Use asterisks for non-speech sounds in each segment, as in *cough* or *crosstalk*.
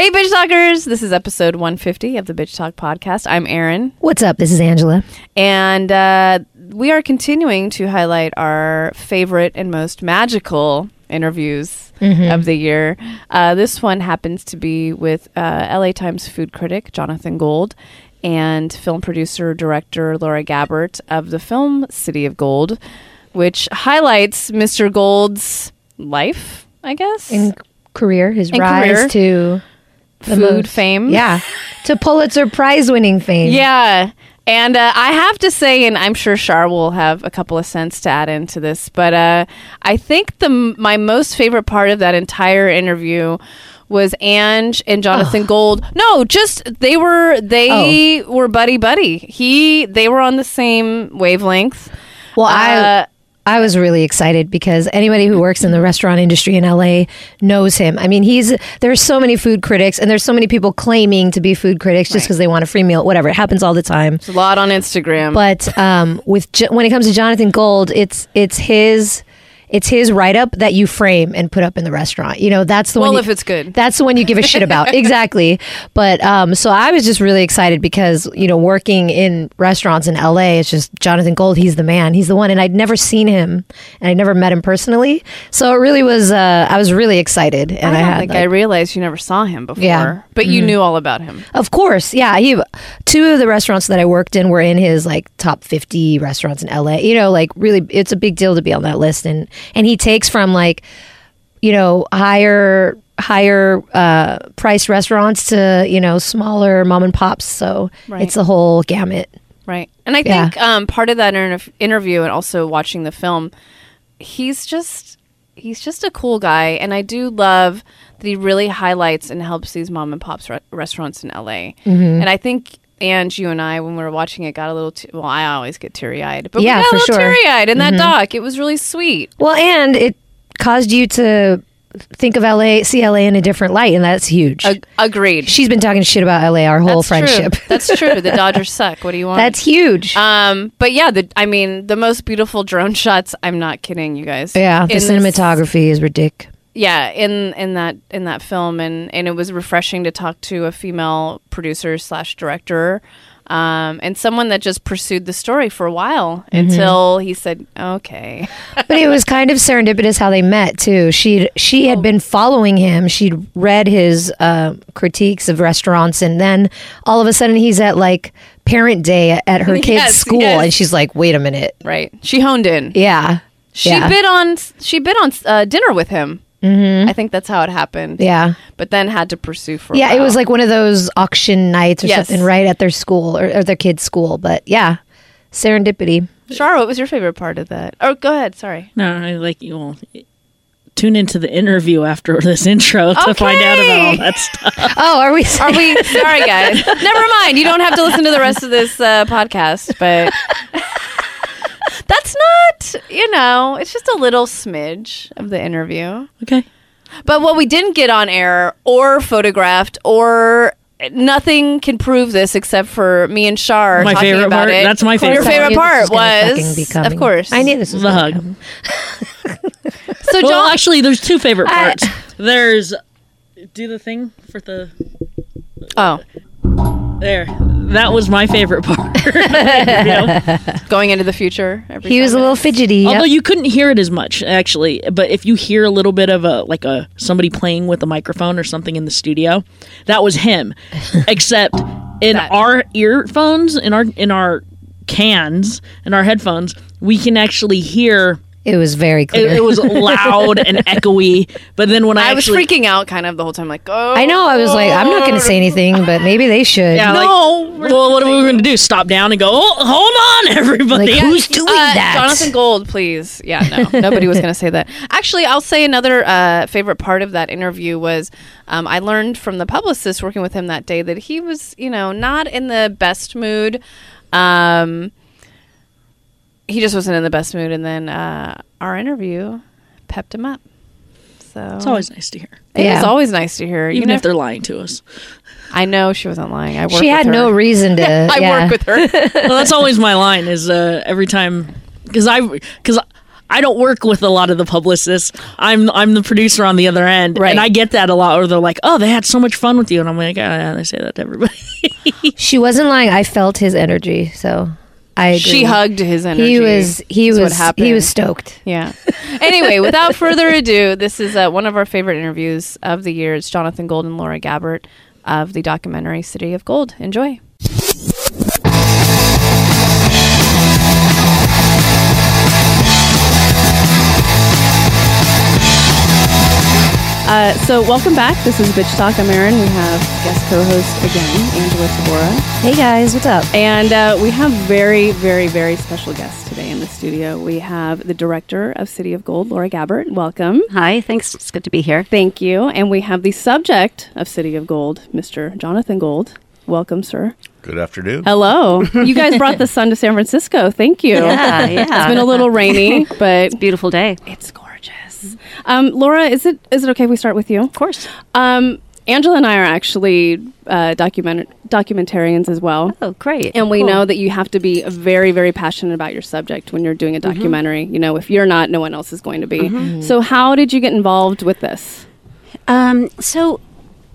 Hey, Bitch Talkers! This is episode 150 of the Bitch Talk podcast. I'm Erin, What's up? This is Angela. and uh, we are continuing to highlight our favorite and most magical interviews of the year. Uh, this one happens to be with uh, LA Times food critic Jonathan Gold and film producer director Laura Gabbert of the film City of Gold, which highlights Mr. Gold's life, I guess. In career, his rise career. to the Food most- fame. Yeah, *laughs* to Pulitzer Prize winning fame. Yeah. And uh, I have to say, and I'm sure Shar will have a couple of cents to add into this, but uh, I think the my most favorite part of that entire interview was Ange and Jonathan Gold. No, just they were they Oh. were buddy buddy. He they were on the same wavelength. Well, Uh, I was really excited because anybody who works in the restaurant industry in LA knows him. I mean, he's there's so many food critics and there's so many people claiming to be food critics just because they want a free meal. Whatever, it happens all the time. It's a lot on Instagram. But um, with when it comes to Jonathan Gold, it's it's his it's his write up that you frame and put up in the restaurant. You know, that's the well, one. you- if it's good. that's the one you give a shit about. *laughs* exactly. But um, so I was just really excited because, you know, working in restaurants in LA, it's just Jonathan Gold, he's the man. He's the one. And I'd never seen him and I'd never met him personally. So it really was, uh, I was really excited. And I, I had, think like- I realized you never saw him before. Yeah. But you knew all about him. of course. Yeah. He, two of the restaurants that I worked in were in his like top 50 restaurants in LA. You know, like really, it's a big deal to be on that list. And, and he takes from like, you know, higher higher uh price restaurants to, you know, smaller mom and pops. So Right. it's the whole gamut. Right. And I Yeah. think um, part of that inter- interview and also watching the film, he's just he's just a cool guy, and I do love that he really highlights and helps these mom and pops re- restaurants in LA. Mm-hmm. And I think. And you and I, when we were watching it, got a little. T- well, I always get teary eyed, but Yeah, we got a little sure. Mm-hmm. teary eyed in that doc. It was really sweet. Well, and it caused you to think of LA, see LA in a different light, and that's huge. Ag- agreed. She's been talking shit about LA our whole That's friendship. True. *laughs* That's true. The *laughs* Dodgers suck. What do you want? That's huge. Um, but yeah, the I mean, the most beautiful drone *laughs* shots. I'm not kidding, you guys. yeah, the In this- cinematography is ridiculous. Yeah in in that in that film and and it was refreshing to talk to a female producer slash director um, and someone that just pursued the story for a while Mm-hmm. until he said okay *laughs* but it was kind of serendipitous how they met too. She she Oh. had been following him. She'd read his uh, critiques of restaurants, and then all of a sudden he's at like parent day at her *laughs* kid's Yes, school, yes. and she's like, "Wait a minute, right she honed in yeah, she yeah. bid on she bid on uh, dinner with him mm-hmm. i think that's how it happened yeah." but then had to pursue for a Yeah, it was like one of those auction nights or Yes. something, right at their school or, or their kid's school. But yeah, serendipity. Shar, what was your favorite part of that oh go ahead sorry No, I like you will tune into the interview after *laughs* this intro to find out about all that stuff. *laughs* Oh, are we? Are we *laughs* sorry, guys? Never mind. You don't have to listen to the rest of this uh, podcast, but that's not. You know, it's just a little smidge of the interview. Okay. But what we didn't get on air or photographed or nothing can prove this except for me and Shar My talking favorite about part? it. That's my Of course Your favorite I favorite knew this part was was, of course, I knew this was The hug. come. *laughs* So, Well, John, actually, there's two favorite I- parts. There's do the thing for the oh, there. That was my favorite part. *laughs* Yeah. *laughs* going into the future. every He was a little fidgety. Although yep. you couldn't hear it as much, actually. But if you hear a little bit of a like a somebody playing with a microphone or something in the studio, that was him. *laughs* Except in That- our earphones, in our in our cans, in our headphones, we can actually hear. It was very clear. it was loud and *laughs* echoey. But then when I, I was actually, freaking out kind of the whole time, like, oh, I know. I was like, I'm not going to say anything, but maybe they should. Yeah, No, we're well, what are we going to do? Stop down and go? Oh, hold on, everybody. Like, who's doing Uh, that? Jonathan Gold, please. Yeah, no, nobody was going to say that. *laughs* Actually, I'll say another uh, favorite part of that interview was um, I learned from the publicist working with him that day that he was, you know, not in the best mood. Um, he just wasn't in the best mood, and then uh, our interview pepped him up. So It's always nice to hear, it Yeah. is always nice to hear. even you if they're lying to us. I know she wasn't lying. I work she had with her. no reason to. *laughs* I yeah. work with her. *laughs* well, that's always my line. Is uh, every time because I because I don't work with a lot of the publicists. I'm I'm the producer on the other end, Right. and I get that a lot. Where they're like, "Oh, they had so much fun with you," and I'm like, "Yeah, I say that to everybody." She wasn't lying. I felt his energy, so I agree. She hugged his energy. He was. He was. He was stoked. Yeah. *laughs* Anyway, without further ado, this is uh, one of our favorite interviews of the year. It's Jonathan Gold and Laura Gabbert of the documentary City of Gold. Enjoy. Uh, so, welcome back. This is Bitch Talk. I'm Erin. We have guest co-host again, Angela Tabora. Hey guys, what's up? And uh, we have very, very, very special guests today in the studio. We have the director of City of Gold, Laura Gabbert. Welcome. Hi, thanks. It's good to be here. Thank you. And we have the subject of City of Gold, Mr. Jonathan Gold. Welcome, sir. Good afternoon. Hello. *laughs* you guys brought the sun to San Francisco. Thank you. Yeah, yeah. It's been a little rainy, *laughs* but Beautiful day. it's gorgeous. Um, Laura, is it is it okay if we start with you? Of course. Um, Angela and I are actually uh, document documentarians as well. Oh, great. And we Cool. know that you have to be very, very passionate about your subject when you're doing a documentary. You know, if you're not, no one else is going to be. So, how did you get involved with this? Um, so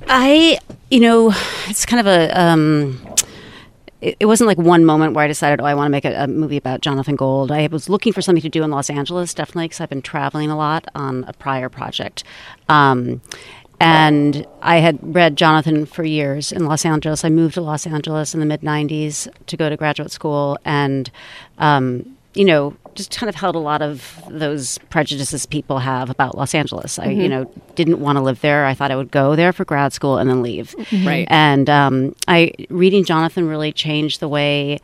I, you know, it's kind of a. Um, it, it wasn't like one moment where I decided, oh, I want to make a, a movie about Jonathan Gold. I was looking for something to do in Los Angeles, definitely, because I've been traveling a lot on a prior project. Um, and I had read Jonathan for years in Los Angeles. I moved to Los Angeles in the mid 90s to go to graduate school. And, um, you know, just kind of held a lot of those prejudices people have about Los Angeles. I, you know, didn't want to live there. I thought I would go there for grad school and then leave. Right. And um, I reading Jonathan really changed the way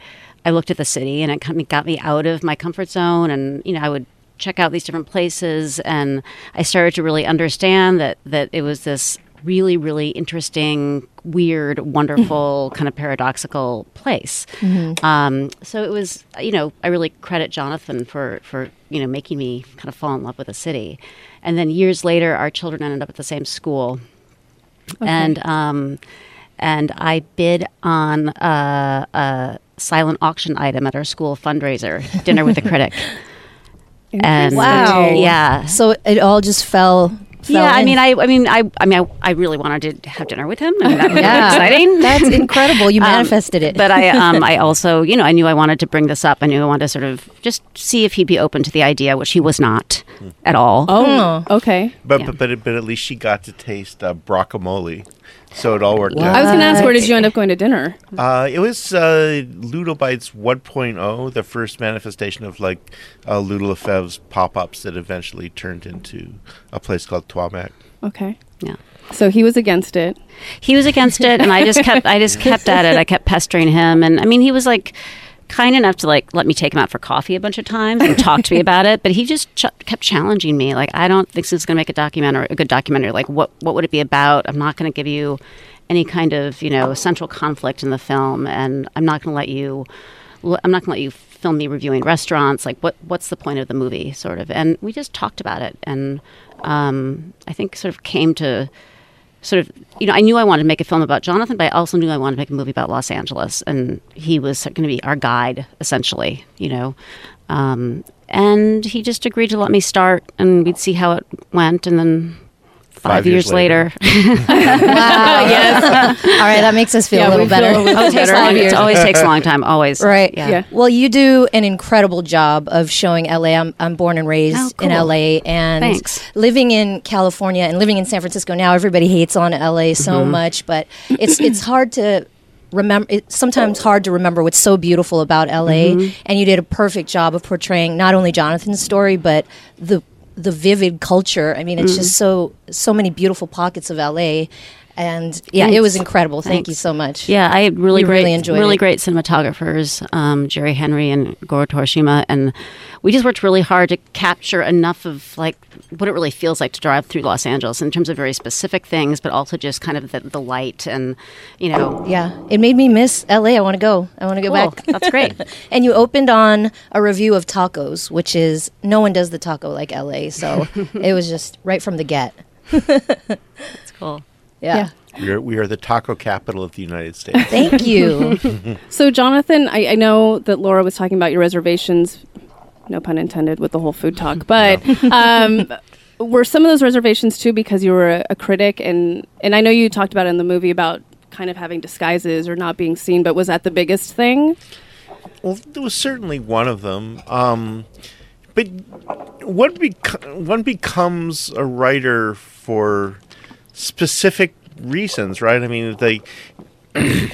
I looked at the city, and it kind of got me out of my comfort zone. And you know, I would check out these different places, and I started to really understand that that it was this really, really interesting, weird, wonderful, *laughs* kind of paradoxical place. Um, so it was, you know, I really credit Jonathan for for you know making me kind of fall in love with the city. And then years later, our children ended up at the same school, and um, and I bid on a, a silent auction item at our school fundraiser, dinner with a critic. *laughs* And Wow. yeah, So it all just fell. Fell yeah. I mean, I, I mean, I, I mean, I, I really wanted to have dinner with him. I mean, that was Yeah. exciting. That's *laughs* incredible. You Um, manifested it. But I, *laughs* um, I also, you know, I knew I wanted to bring this up. I knew I wanted to sort of just see if he'd be open to the idea, which he was not at all. Oh, okay. But, Yeah. but but but at least she got to taste uh, brockamole, so it all worked I out. was going to ask, where did you end up going to dinner? Uh, it was uh, Ludo Bites 1.0, the first manifestation of like uh, Ludo Lefebvre's pop-ups that eventually turned into a place called Trois Mec. Okay. Yeah. So he was against it. he was against it and i just kept i just *laughs* kept at it i kept pestering him and i mean he was like kind enough to like let me take him out for coffee a bunch of times and talk to me *laughs* about it but he just ch- kept challenging me like i don't think this is going to make a documentary a good documentary like what what would it be about? I'm not going to give you any kind of you know central conflict in the film and i'm not going to let you i'm not going to let you film me reviewing restaurants like what what's the point of the movie? sort of and we just talked about it and um, i think sort of came to sort of, you know, I knew I wanted to make a film about Jonathan, but I also knew I wanted to make a movie about Los Angeles, and he was going to be our guide, essentially, you know. Um, and he just agreed to let me start, and we'd see how it went, and then five, Five years, years later, later. *laughs* wow. *laughs* yes. All right, that makes us feel Yeah, a little we feel better. a little it *laughs* takes better. It always takes a long time. Always, Right. Yeah. Yeah. Well, you do an incredible job of showing LA. I'm, I'm born and raised Oh, in. LA and Thanks. living in California and living in San Francisco now. Everybody hates on LA so Mm-hmm. much, but it's it's hard to remember. It's sometimes hard to remember what's so beautiful about LA. Mm-hmm. And you did a perfect job of portraying not only Jonathan's story but the the vivid culture. I mean, it's Mm. just so so many beautiful pockets of LA. And yeah, it was incredible. Thank you so much. Yeah, I really We great, really enjoyed it. really it. great cinematographers, um, Jerry Henry and Goro Torishima, and we just worked really hard to capture enough of like what it really feels like to drive through Los Angeles in terms of very specific things, but also just kind of the, the light and you know. Yeah, it made me miss LA. I want to go. I want to go Cool. back. That's great. *laughs* and you opened on a review of tacos, which is no one does the taco like LA. So *laughs* it was just right from the get. *laughs* It's cool. Yeah. Yeah. We are, we are the taco capital of the United States. *laughs* Thank you. *laughs* So, Jonathan, I, I know that Laura was talking about your reservations no pun intended with the whole food talk. *laughs* But um, were some of those reservations too because you were a, a critic and and I know you talked about in the movie about kind of having disguises or not being seen, but was that the biggest thing? Well, it was certainly one of them. Um, but what bec- one becomes a writer for specific reasons, right? I mean, they. *clears throat*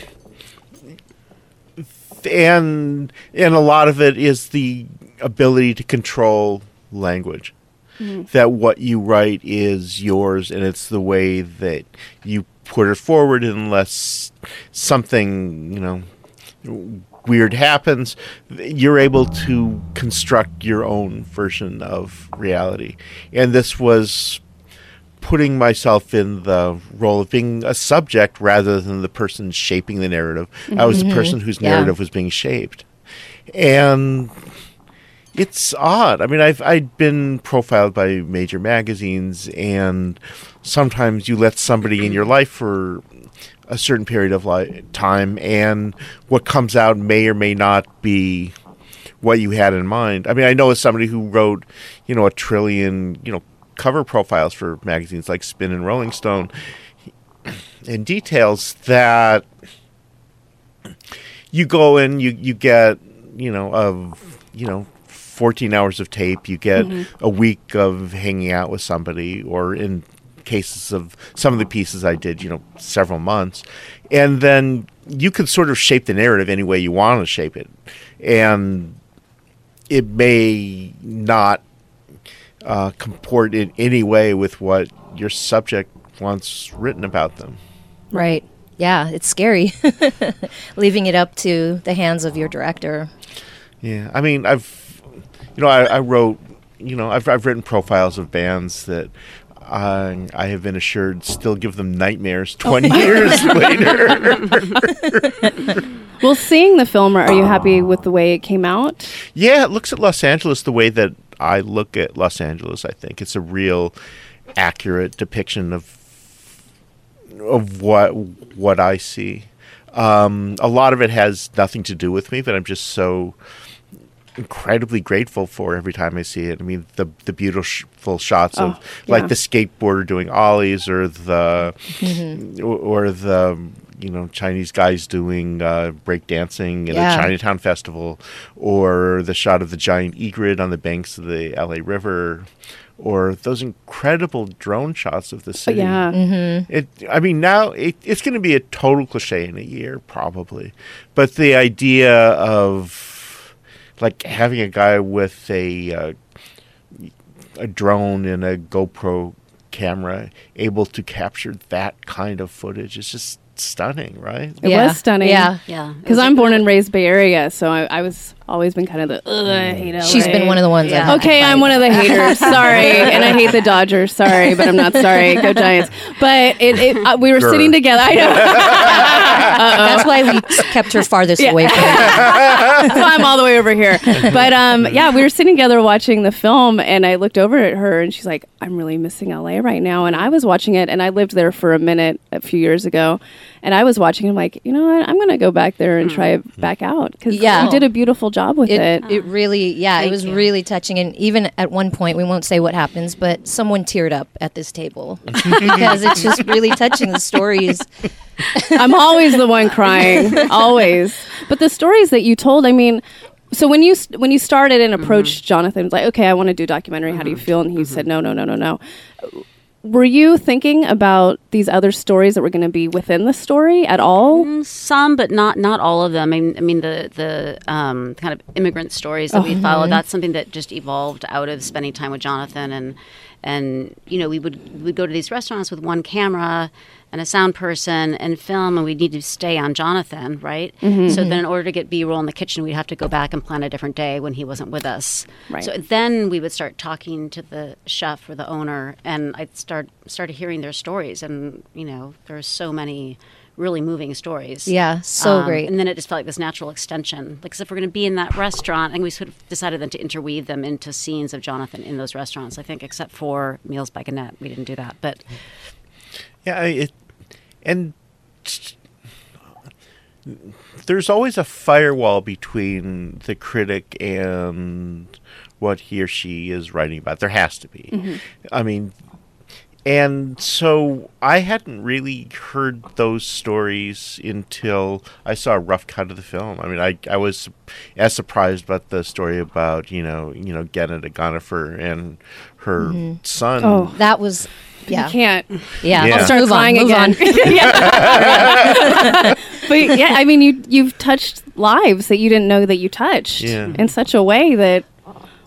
and and a lot of it is the ability to control language mm-hmm. that what you write is yours and it's the way that you put it forward unless something you know weird happens you're able to construct your own version of reality and this was putting myself in the role of being a subject rather than the person shaping the narrative i was the mm-hmm. person whose Yeah. narrative was being shaped and it's odd. I mean, I've I'd been profiled by major magazines, and sometimes you let somebody in your life for a certain period of li- time, and what comes out may or may not be what you had in mind. I mean, I know as somebody who wrote, you know, a trillion, you know, cover profiles for magazines like Spin and Rolling Stone, and details that you go in, you you get, you know, of you know. 14 hours of tape, you get mm-hmm. a week of hanging out with somebody, or in cases of some of the pieces I did, you know, several months. And then you can sort of shape the narrative any way you want to shape it. And it may not uh, comport in any way with what your subject wants written about them. Right. Yeah, it's scary *laughs* leaving it up to the hands of your director. Yeah, I mean, I've, you know, I, I wrote, you know, I've I've written profiles of bands that I I have been assured still give them nightmares twenty years later. *laughs* Well, seeing the film, are you happy with the way it came out? yeah, it looks at Los Angeles the way that I look at Los Angeles. I think it's a real accurate depiction of of what what I see. Um, a lot of it has nothing to do with me, but I'm just so incredibly grateful for every time I see it. I mean, the the beautiful shots of Oh, like the skateboarder doing ollies, or the or, or the you know Chinese guys doing uh, break dancing at Yeah. a Chinatown festival, or the shot of the giant egret on the banks of the L.A. River. Or those incredible drone shots of the city. Yeah. It. I mean, now it, it's going to be a total cliche in a year, probably. But the idea of like having a guy with a uh, a drone and a GoPro camera able to capture that kind of footage is just stunning, right? It yeah. was stunning. Yeah. Yeah. Because I'm born and raised Bay Area, so I, I was always been kind of the, ugh, I hate LA. She's been one of the ones. Yeah. I've had to Okay, I'm one of the *laughs* haters. Sorry, and I hate the Dodgers. Sorry, but I'm not sorry. Go Giants. But it, it uh, we were Grr. sitting together. I know. *laughs* That's why we kept her farthest away from it. *laughs* so I'm all the way over here. But um, yeah, we were sitting together watching the film, and I looked over at her, and she's like, "I'm really missing LA right now." And I was watching it, and I lived there for a minute a few years ago, and I was watching. I'm like, you know what? I'm going to go back there and try it back out because Yeah. you did a beautiful job with It, it. it really, yeah, it was you. really touching. And even at one point, we won't say what happens, but someone teared up at this table *laughs* because it's just really touching. The stories, *laughs* I'm always the one crying, *laughs* always. But the stories that you told, I mean, so when you when you started and mm-hmm. approached Jonathan, like, okay, I want to do a documentary. How do you mm-hmm. feel? And he mm-hmm. said, no, no, no, no, no. Were you thinking about these other stories that were going to be within the story at all? Mm, Some, but not not all of them. I mean, I mean the the um, kind of immigrant stories that we follow. That's something that just evolved out of spending time with Jonathan, and and you know we would we would go to these restaurants with one camera and a sound person and film, and we'd need to stay on Jonathan, right? So then, in order to get B roll in the kitchen, we'd have to go back and plan a different day when he wasn't with us. Right. So then we would start talking to the chef or the owner, and I'd start started hearing their stories, and you know there are so many really moving stories. yeah, so Um, great. And then it just felt like this natural extension. Like, 'cause if we're going to be in that restaurant, and we sort of decided then to interweave them into scenes of Jonathan in those restaurants. I think, except for Meals by Genet, we didn't do that. But Yeah, it, and there's always a firewall between the critic and what he or she is writing about. There has to be. Mm-hmm. I mean, and so I hadn't really heard those stories until I saw a rough cut of the film. I mean, I, I was as surprised about the story about you know you know Genet Agonafer and her mm-hmm. son. Oh. That was yeah. You can't. Yeah, Yeah. I'll Start move crying on, move again. *laughs* on. *laughs* but yeah, I mean, you you've touched lives that you didn't know that you touched Yeah. in such a way that.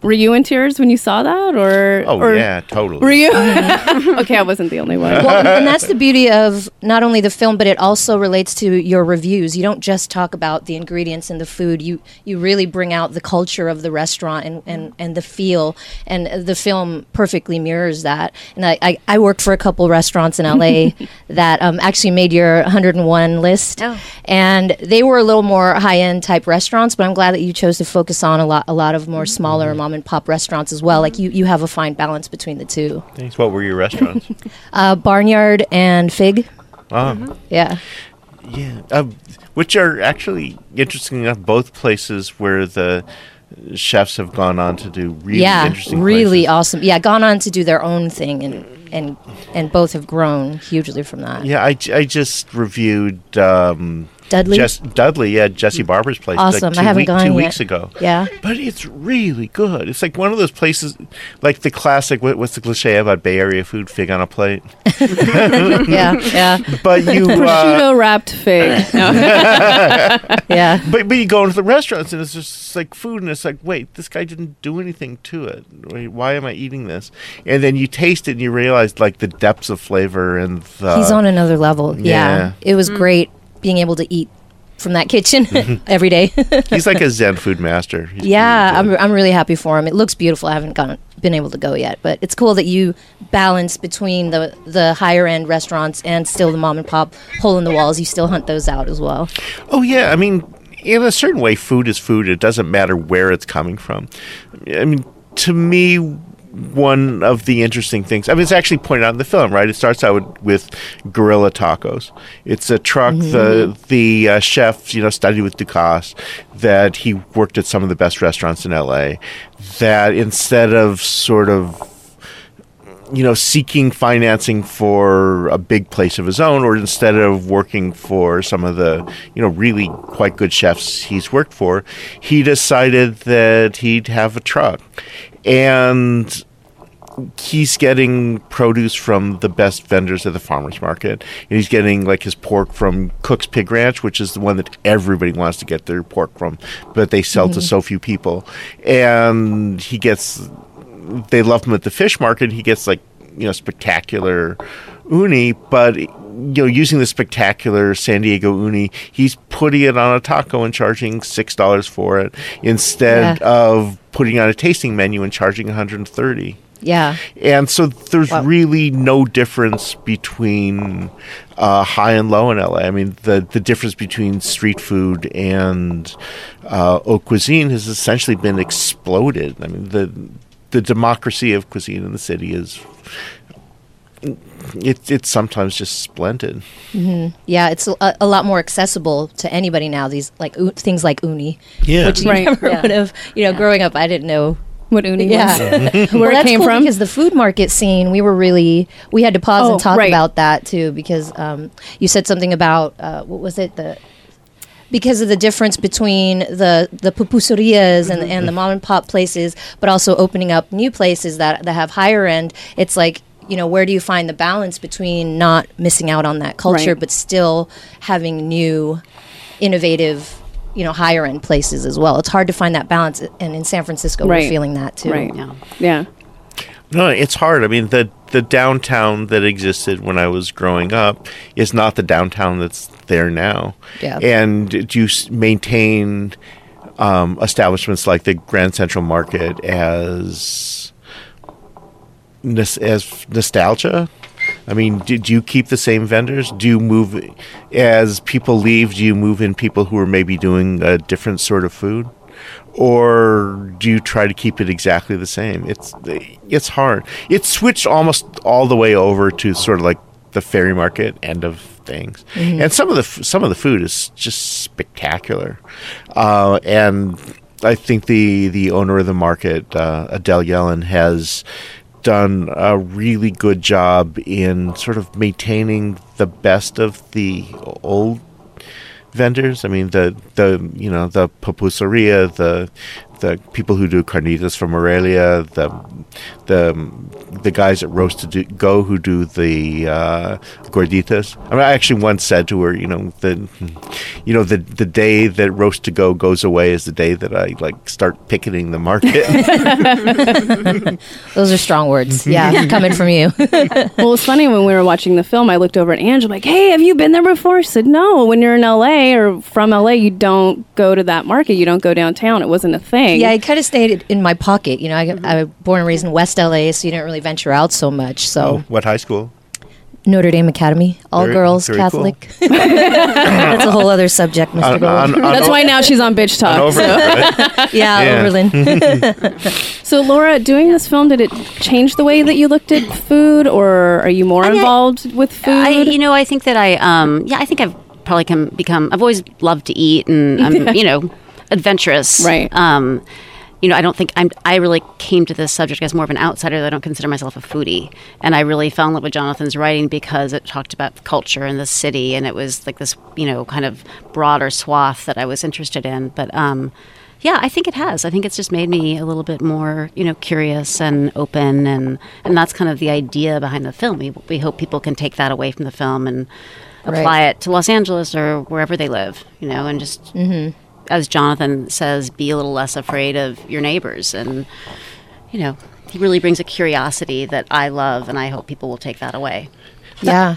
Were you in tears when you saw that, or Oh or yeah, totally. Were you? *laughs* *laughs* okay, I wasn't the only one. well, and that's the beauty of not only the film, but it also relates to your reviews. You don't just talk about the ingredients and the food. You you really bring out the culture of the restaurant and, and, and the feel. And the film perfectly mirrors that. And I, I, I worked for a couple restaurants in LA *laughs* that um, actually made your 101 list. Oh. And they were a little more high end type restaurants, but I'm glad that you chose to focus on a lot a lot of more smaller mom and pop restaurants as well. Like you, you have a fine balance between the two. Thanks. What were your restaurants? *laughs* Uh, Barnyard and Fig. oh, Yeah. yeah. Um, which are actually interesting enough. Both places where the chefs have gone on to do really yeah, interesting. really places. awesome. Yeah, gone on to do their own thing, and and and both have grown hugely from that. Yeah, I, I just reviewed um, Dudley. Jess, Dudley, yeah, Jesse Barber's place. Awesome. Like I haven't week- gone two yet. weeks ago. Yeah. but it's really good. It's like one of those places, like the classic. What, what's the cliche about Bay Area food? Fig on a plate. *laughs* yeah, yeah, But you, uh, wrapped fig. *laughs* *laughs* Yeah. but but you go into the restaurants and it's just like food, and it's like, wait, this guy didn't do anything to it. Wait, why am I eating this? And then you taste it and you realize like the depths of flavor and the, He's on another level. Yeah, yeah. it was great being able to eat from that kitchen *laughs* mm-hmm. every day. *laughs* He's like a Zen food *laughs* master. He's yeah, really I'm. I'm really happy for him. It looks beautiful. I haven't gone been able to go yet, but it's cool that you balance between the the higher end restaurants and still the mom and pop hole in the walls. You still hunt those out as well. Oh yeah, I mean, in a certain way, food is food. It doesn't matter where it's coming from. I mean, to me, one of the interesting things. I mean, it's actually pointed out in the film, right? It starts out with, with Guerrilla Tacos. It's a truck. The the uh, chef, you know, studied with Ducasse. That he worked at some of the best restaurants in L.A. That instead of sort of you know, seeking financing for a big place of his own, or instead of working for some of the, you know, really quite good chefs he's worked for, he decided that he'd have a truck. And he's getting produce from the best vendors at the farmers market. And he's getting like his pork from cook's pig ranch which is the one that everybody wants to get their pork from but they sell to mm-hmm. so few people. And he gets they love him at the fish market he gets like you know spectacular uni but you know using the spectacular san diego uni he's putting it on a taco and charging six dollars for it instead Yeah. of putting on a tasting menu and charging 130 Yeah, and so there's Wow. really no difference between uh, high and low in LA. I mean, the the difference between street food and uh, haute cuisine has essentially been exploded. I mean, the the democracy of cuisine in the city is it, it's sometimes just splendid. yeah. It's a, a lot more accessible to anybody now. These like u- things like uni, Yeah. which you Right. never Yeah. would have. You know, growing up, I didn't know what uni Yeah. was? *laughs* Well, Where it came cool from? because the food market scene, we were really we had to pause Oh, and talk right. about that too because um, you said something about uh, what was it the because of the difference between the the pupuserias and and the mom and pop places, but also opening up new places that that have higher end. It's like you know where do you find the balance between not missing out on that culture, Right. but still having new, innovative. You know, higher end places as well. It's hard to find that balance, and in San Francisco, Right. we're feeling that too. Right. Yeah. Yeah. No, it's hard. I mean, the the downtown that existed when I was growing up is not the downtown that's there now. Yeah. And do you maintain um, establishments like the Grand Central Market as as nostalgia? I mean, do you keep the same vendors? Do you move as people leave? Do you move in people who are maybe doing a different sort of food? Or do you try to keep it exactly the same? It's it's hard. It's switched almost all the way over to sort of like the ferry market end of things, and some of the some of the food is just spectacular, uh, and I think the the owner of the market, uh, Adele Yellin, has done a really good job in sort of maintaining the best of the old vendors. I mean, the the you know the pupuseria, the the people who do carnitas from Morelia, the the the guys at Roast to do, Go who do the uh, gorditas. I, mean, I actually once said to her, you know, the you know the the day that Roast to Go goes away is the day that I like start picketing the market. *laughs* Those are strong words. Yeah, *laughs* coming from you. *laughs* well, it's funny when we were watching the film, I looked over at Angela, like, "Hey, have you been there before?" She said, "No. When you're in LA or from LA, you don't go to that market. You don't go downtown. It wasn't a thing." Yeah, I kind of stayed in my pocket. You know, I, I was born and raised in West LA, so you didn't really venture out so much. So oh, what high school? Notre Dame Academy, all Very- girls, very Catholic. *laughs* That's a whole other subject, Mr. On- Gold. on- on That's o- why now she's on Bitch Talk. on over, so. right? *laughs* yeah, Yeah. Oberlin. *laughs* So, Laura, doing this film, did it change the way that you looked at food, or are you more I- involved with food? I, you know, I think that I, um, yeah, I think I've probably come become. I've always loved to eat, and I'm, you know, adventurous. Right. Um, you know, I don't think I'm. I really came to this subject as more of an outsider. I don't consider myself a foodie, and I really fell in love with Jonathan's writing because it talked about culture and the city, and it was like this, you know, kind of broader swath that I was interested in. But um, yeah, I think it has. I think it's just made me a little bit more, you know, curious and open, and and that's kind of the idea behind the film. We we hope people can take that away from the film and apply Right. it to Los Angeles or wherever they live, you know, and just as Jonathan says, be a little less afraid of your neighbors, and you know, he really brings a curiosity that I love, and I hope people will take that away. yeah.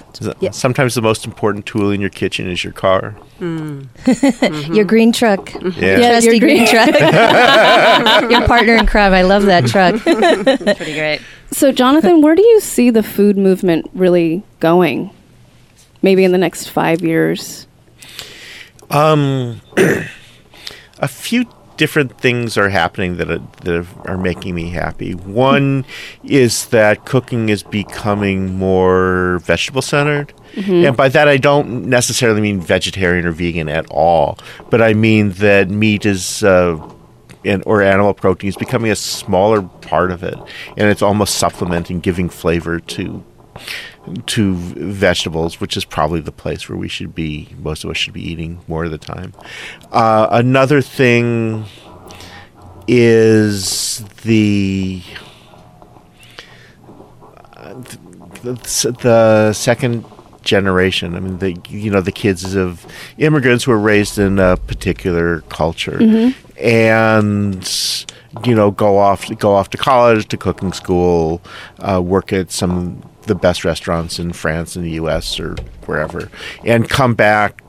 Sometimes the most important tool in your kitchen is your car. *laughs* Your green truck. Yeah. Yeah, your green green- truck. *laughs* your partner in crime. I love that truck. *laughs* Pretty great. So, Jonathan, where do you see the food movement really going? Maybe in the next five years. Um, *clears throat* a few different things are happening that are, that are making me happy. One is that cooking is becoming more vegetable centered. And by that, I don't necessarily mean vegetarian or vegan at all, but I mean that meat is. Uh, and, or animal protein is becoming a smaller part of it, and it's almost supplementing, giving flavor to to vegetables, which is probably the place where we should be. Most of us should be eating more of the time. Uh, another thing is the uh, the, the second generation. I mean, the you know the kids of immigrants who are raised in a particular culture, and you know go off go off to college, to cooking school, uh, work at some the best restaurants in France and the U.S. or wherever, and come back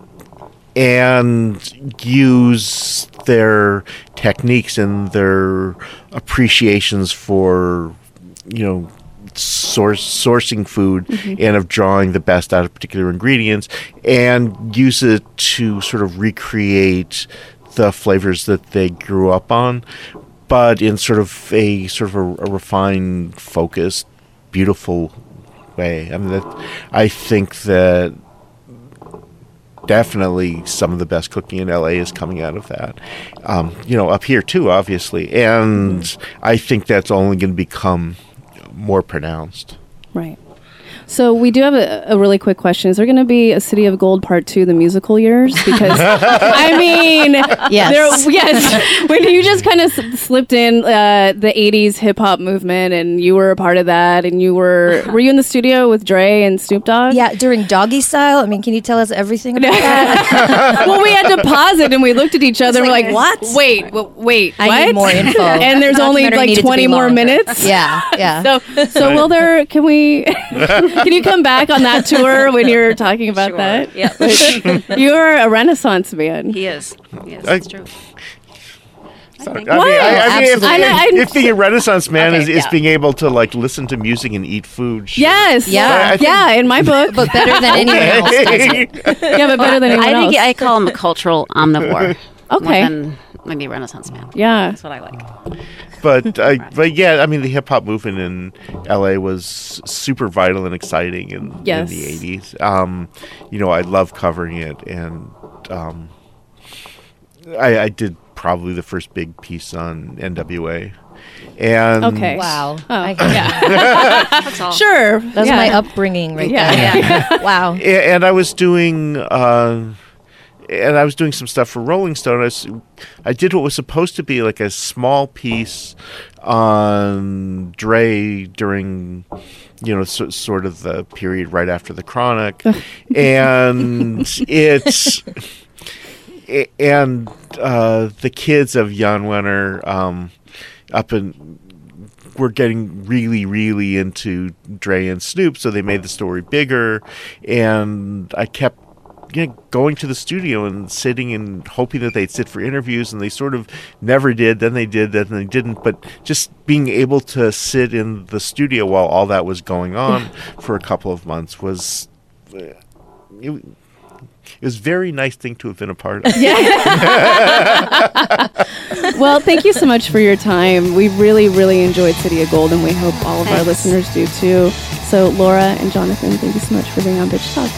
and use their techniques and their appreciations for you know source sourcing food mm-hmm. and of drawing the best out of particular ingredients and use it to sort of recreate the flavors that they grew up on but in sort of a sort of a, a refined focused beautiful way i mean that i think that definitely some of the best cooking in LA is coming out of that. Um, you know, up here too, obviously, and I think that's only going to become more pronounced. Right. So we do have a, a really quick question. Is there going to be a City of Gold Part Two, the musical years? Because *laughs* I mean, Yes. there, yes. *laughs* When you just kind of s- slipped in uh, the '80s hip hop movement, and you were a part of that, and you were were you in the studio with Dre and Snoop Dogg? Yeah, during Doggystyle. I mean, can you tell us everything about that? *laughs* well, we had to pause it, and we looked at each other, and we're like, like, what? Wait, w- wait, I what? need more info. And there's only like 20 more longer. minutes. Yeah, yeah. So, so will there? Can we? Can you come back on that tour *laughs* when you're talking about Sure. that? Yeah. *laughs* You're a Renaissance man. he is. Yes, I- that's true. I mean, I, I mean if, Absolutely. I know, I- if being a Renaissance man Okay, is, is yeah. being able to like listen to music and eat food, sure. Yes. Yeah. I think- yeah. In my book, but better than anyone else. *laughs* does yeah, but better than anyone I else. think I call him a cultural omnivore. Okay. More than maybe Renaissance man. yeah. That's what I like. But *laughs* I, but yeah, I mean the hip hop movement in L.A. was super vital and exciting in, Yes. in the '80s. Um, you know, I love covering it, and um, I, I did probably the first big piece on NWA. And Okay. Wow. Oh, I- *laughs* That's all. Sure. That's yeah. my upbringing right Yeah. there. *laughs* wow. A- and I was doing uh, and I was doing some stuff for Rolling Stone. I, was, I did what was supposed to be like a small piece on Dre during you know so, sort of the period right after the Chronic, *laughs* and it's and uh, the kids of Jan Wenner um, up in were getting really, really into Dre and Snoop, so they made the story bigger. And I kept you know, going to the studio and sitting and hoping that they'd sit for interviews, and they sort of never did. Then they did, then they didn't. But just being able to sit in the studio while all that was going on for a couple of months was. uh, It, it was a very nice thing to have been a part of. Yeah. *laughs* Well, thank you so much for your time. We really, really enjoyed City of Gold, and we hope all of our listeners do too. So, Laura and Jonathan, thank you so much for being on Bitch Talk.